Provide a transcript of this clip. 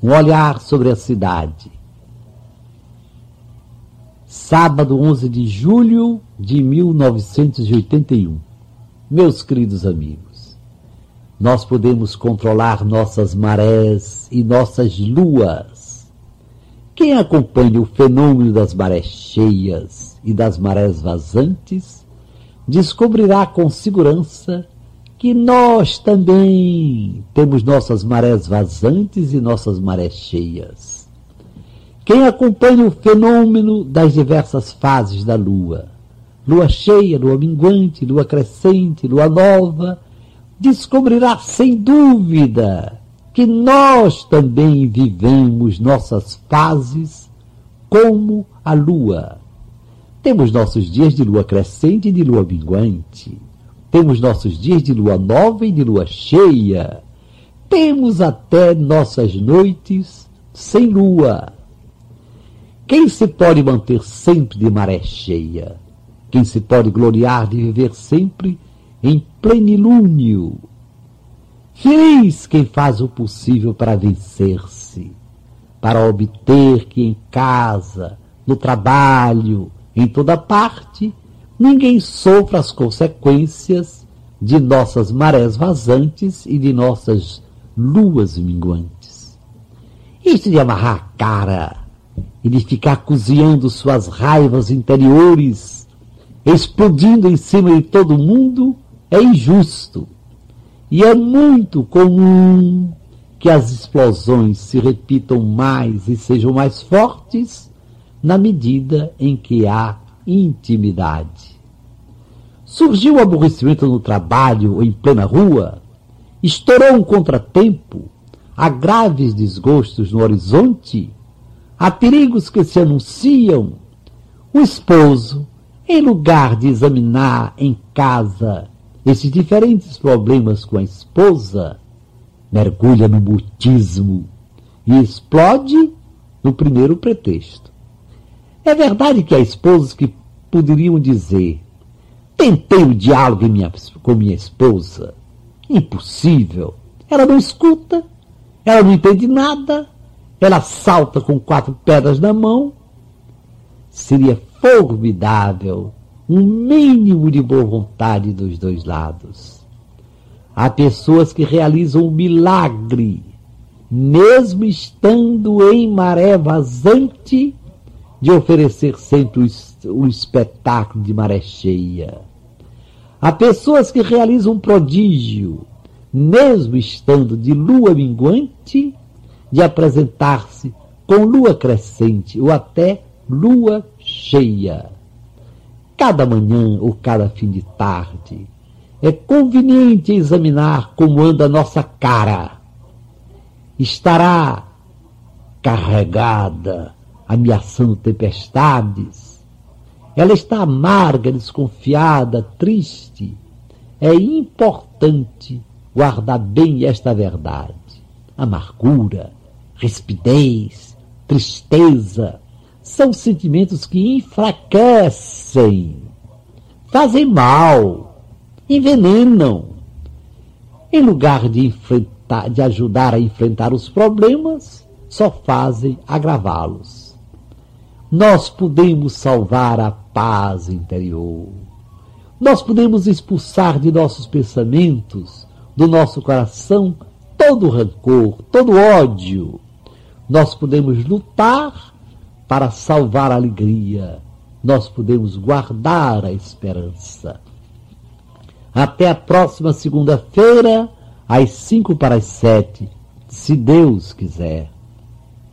Um olhar sobre a cidade. Sábado 11 de julho de 1981. Meus queridos amigos, nós podemos controlar nossas marés e nossas luas. Quem acompanha o fenômeno das marés cheias e das marés vazantes descobrirá com segurança que nós também temos nossas marés vazantes e nossas marés cheias. Quem acompanha o fenômeno das diversas fases da lua, lua cheia, lua minguante, lua crescente, lua nova, descobrirá sem dúvida que nós também vivemos nossas fases como a lua. Temos nossos dias de lua crescente e de lua minguante temos nossos dias de lua nova e de lua cheia. Temos até nossas noites sem lua. Quem se pode manter sempre de maré cheia? Quem se pode gloriar de viver sempre em plenilúnio? Feliz quem faz o possível para vencer-se, para obter que em casa, no trabalho, em toda parte, ninguém sofra as consequências de nossas marés vazantes e de nossas luas minguantes. Isto de amarrar a cara e de ficar cozinhando suas raivas interiores, explodindo em cima de todo mundo, é injusto. E é muito comum que as explosões se repitam mais e sejam mais fortes na medida em que há intimidade. Surgiu o aborrecimento no trabalho ou em plena rua? Estourou um contratempo? Há graves desgostos no horizonte? Há perigos que se anunciam? O esposo, em lugar de examinar em casa esses diferentes problemas com a esposa, mergulha no mutismo e explode no primeiro pretexto. É verdade que há esposos que poderiam dizer: tentei o diálogo com minha esposa. Impossível. Ela não escuta, ela não entende nada, ela salta com quatro pedras na mão. Seria formidável um mínimo de boa vontade dos dois lados. Há pessoas que realizam um milagre, mesmo estando em maré vazante, de oferecer sempre o, espetáculo de maré cheia. Há pessoas que realizam um prodígio, mesmo estando de lua minguante, de apresentar-se com lua crescente ou até lua cheia. Cada manhã ou cada fim de tarde, é conveniente examinar como anda a nossa cara. Estará carregada ameaçando tempestades. Ela está amarga, desconfiada, triste. É importante guardar bem esta verdade. Amargura, rispidez, tristeza são sentimentos que enfraquecem, fazem mal, envenenam. Em lugar de enfrentar, de ajudar a enfrentar os problemas, só fazem agravá-los nós podemos salvar a paz interior. Nós podemos expulsar de nossos pensamentos, do nosso coração, todo rancor, todo ódio. Nós podemos lutar para salvar a alegria. Nós podemos guardar a esperança. Até a próxima segunda-feira, às cinco para as sete, se Deus quiser.